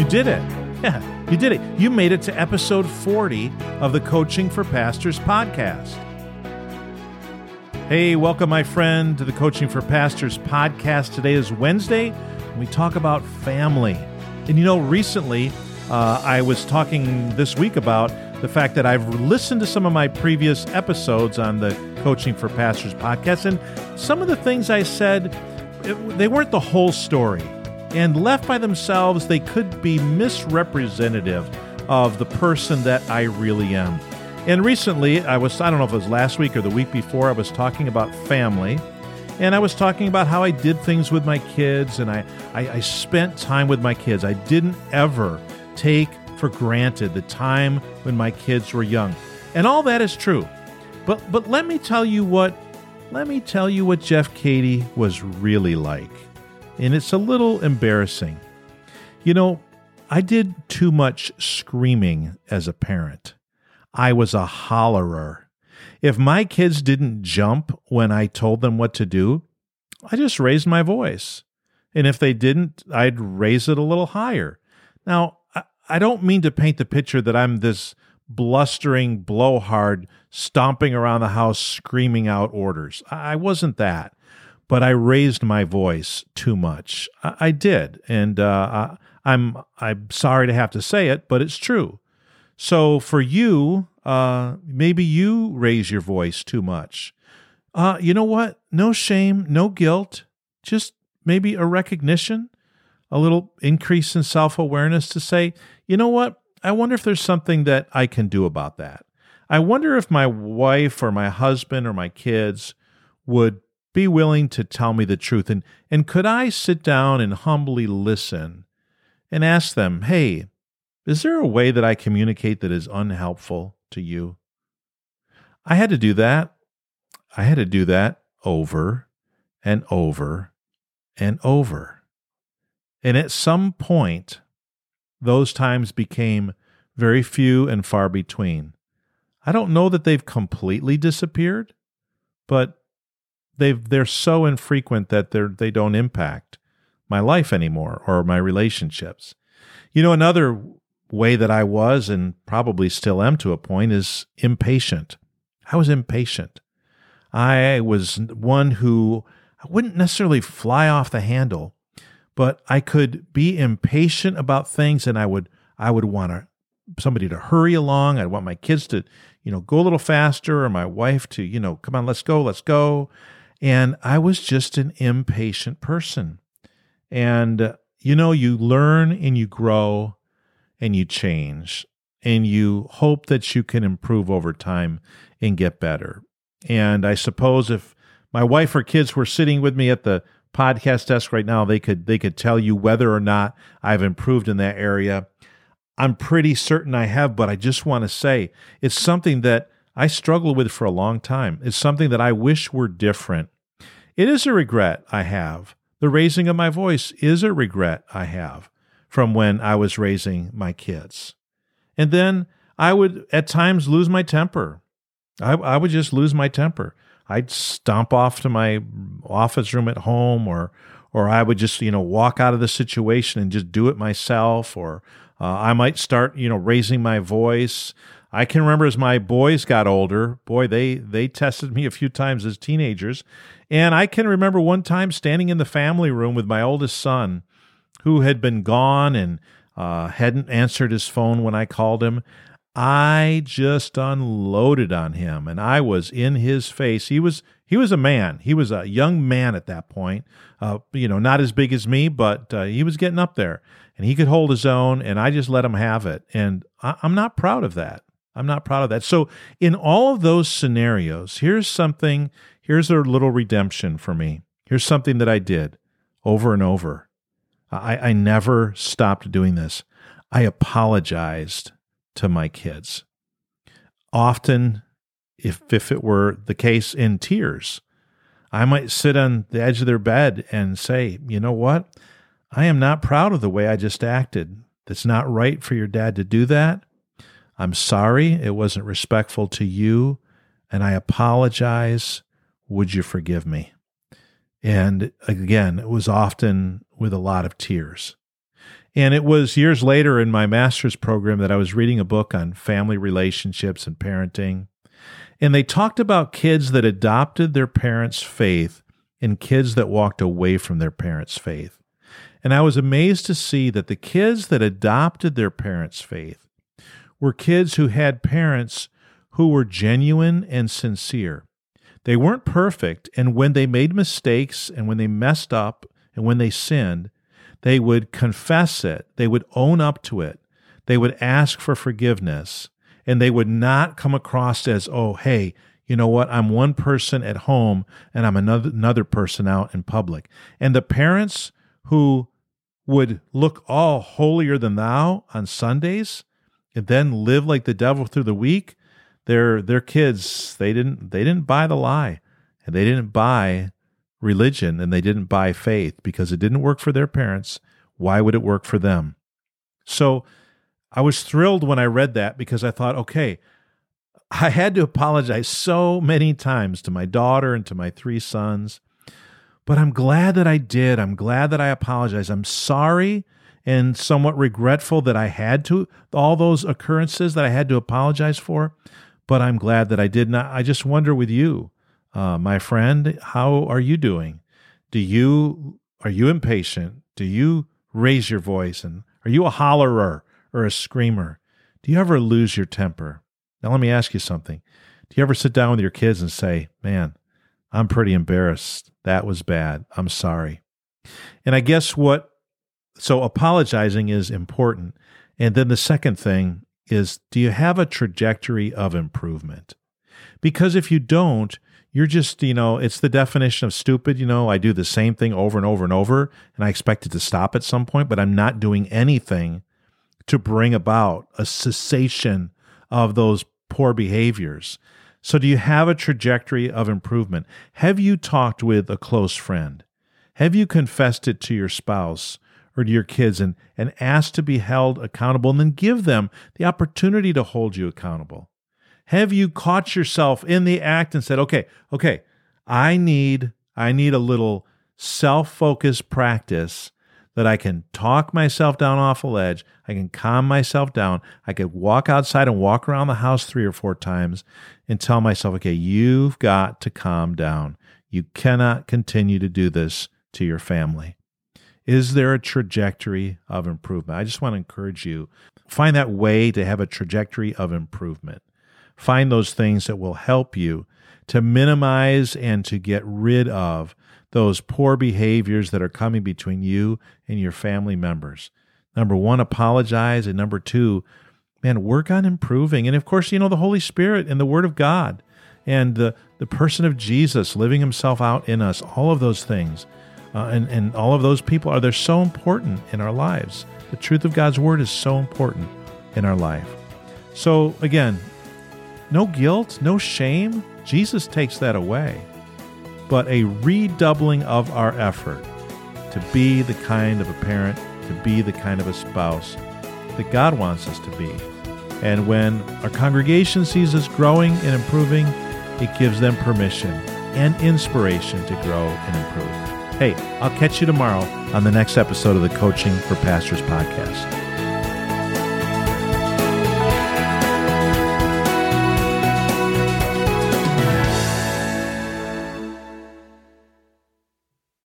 You did it. Yeah, you did it. You made it to episode 40 of the Coaching for Pastors podcast. Hey, welcome, my friend, to the Coaching for Pastors podcast. Today is Wednesday, and we talk about family. And you know, recently uh, I was talking this week about the fact that I've listened to some of my previous episodes on the Coaching for Pastors podcast, and some of the things I said, it, they weren't the whole story and left by themselves, they could be misrepresentative of the person that I really am. And recently, I was, I don't know if it was last week or the week before, I was talking about family. And I was talking about how I did things with my kids and I, I, I spent time with my kids. I didn't ever take for granted the time when my kids were young. And all that is true. But but let me tell you what let me tell you what Jeff Cady was really like and it's a little embarrassing. You know, I did too much screaming as a parent. I was a hollerer. If my kids didn't jump when I told them what to do, I just raised my voice. And if they didn't, I'd raise it a little higher. Now, I don't mean to paint the picture that I'm this blustering blowhard stomping around the house screaming out orders. I wasn't that but I raised my voice too much. I, I did, and uh, I, am I'm, I'm sorry to have to say it, but it's true. So for you, uh, maybe you raise your voice too much. Uh, you know what? No shame, no guilt, just maybe a recognition, a little increase in self awareness to say, you know what? I wonder if there's something that I can do about that. I wonder if my wife or my husband or my kids would be willing to tell me the truth. And, and could I sit down and humbly listen and ask them, hey, is there a way that I communicate that is unhelpful to you? I had to do that. I had to do that over and over and over. And at some point, those times became very few and far between. I don't know that they've completely disappeared, but they they're so infrequent that they're they don't impact my life anymore or my relationships. You know, another way that I was and probably still am to a point is impatient. I was impatient. I was one who I wouldn't necessarily fly off the handle, but I could be impatient about things and I would I would want to somebody to hurry along. I'd want my kids to, you know, go a little faster or my wife to, you know, come on, let's go, let's go. And I was just an impatient person. And, uh, you know, you learn and you grow and you change and you hope that you can improve over time and get better. And I suppose if my wife or kids were sitting with me at the podcast desk right now, they could they could tell you whether or not I've improved in that area. I'm pretty certain I have, but I just want to say it's something that I struggled with for a long time. It's something that I wish were different. It is a regret I have. The raising of my voice is a regret I have from when I was raising my kids. And then I would at times lose my temper. I, I would just lose my temper. I'd stomp off to my office room at home or or I would just, you know, walk out of the situation and just do it myself or uh, I might start, you know, raising my voice. I can remember as my boys got older, boy, they they tested me a few times as teenagers. And I can remember one time standing in the family room with my oldest son, who had been gone and uh, hadn't answered his phone when I called him. I just unloaded on him, and I was in his face. He was he was a man. He was a young man at that point. Uh, you know, not as big as me, but uh, he was getting up there, and he could hold his own. And I just let him have it, and I, I'm not proud of that. I'm not proud of that. So, in all of those scenarios, here's something, here's a little redemption for me. Here's something that I did over and over. I, I never stopped doing this. I apologized to my kids. Often, if, if it were the case, in tears. I might sit on the edge of their bed and say, you know what? I am not proud of the way I just acted. That's not right for your dad to do that. I'm sorry it wasn't respectful to you, and I apologize. Would you forgive me? And again, it was often with a lot of tears. And it was years later in my master's program that I was reading a book on family relationships and parenting. And they talked about kids that adopted their parents' faith and kids that walked away from their parents' faith. And I was amazed to see that the kids that adopted their parents' faith were kids who had parents who were genuine and sincere. They weren't perfect, and when they made mistakes and when they messed up and when they sinned, they would confess it, they would own up to it, they would ask for forgiveness, and they would not come across as, oh, hey, you know what? I'm one person at home and I'm another, another person out in public. And the parents who would look all holier than thou on Sundays then live like the devil through the week, their their kids they didn't they didn't buy the lie and they didn't buy religion and they didn't buy faith because it didn't work for their parents. Why would it work for them? So I was thrilled when I read that because I thought, okay, I had to apologize so many times to my daughter and to my three sons but I'm glad that I did. I'm glad that I apologized. I'm sorry and somewhat regretful that I had to, all those occurrences that I had to apologize for. But I'm glad that I did not. I just wonder with you, uh, my friend, how are you doing? Do you, are you impatient? Do you raise your voice? And are you a hollerer or a screamer? Do you ever lose your temper? Now, let me ask you something. Do you ever sit down with your kids and say, man, I'm pretty embarrassed. That was bad. I'm sorry. And I guess what, so apologizing is important. And then the second thing is do you have a trajectory of improvement? Because if you don't, you're just, you know, it's the definition of stupid. You know, I do the same thing over and over and over, and I expect it to stop at some point, but I'm not doing anything to bring about a cessation of those poor behaviors. So, do you have a trajectory of improvement? Have you talked with a close friend? Have you confessed it to your spouse or to your kids and, and asked to be held accountable and then give them the opportunity to hold you accountable? Have you caught yourself in the act and said, okay, okay, I need, I need a little self focused practice that I can talk myself down off a ledge. I can calm myself down. I could walk outside and walk around the house three or four times and tell myself, okay, you've got to calm down. You cannot continue to do this to your family. Is there a trajectory of improvement? I just want to encourage you find that way to have a trajectory of improvement. Find those things that will help you to minimize and to get rid of those poor behaviors that are coming between you and your family members. Number one, apologize. And number two, man, work on improving. And of course, you know, the Holy Spirit and the Word of God and the, the person of Jesus living himself out in us, all of those things. Uh, and, and all of those people are they're so important in our lives. The truth of God's word is so important in our life. So again, no guilt, no shame. Jesus takes that away but a redoubling of our effort to be the kind of a parent, to be the kind of a spouse that God wants us to be. And when our congregation sees us growing and improving, it gives them permission and inspiration to grow and improve. Hey, I'll catch you tomorrow on the next episode of the Coaching for Pastors podcast.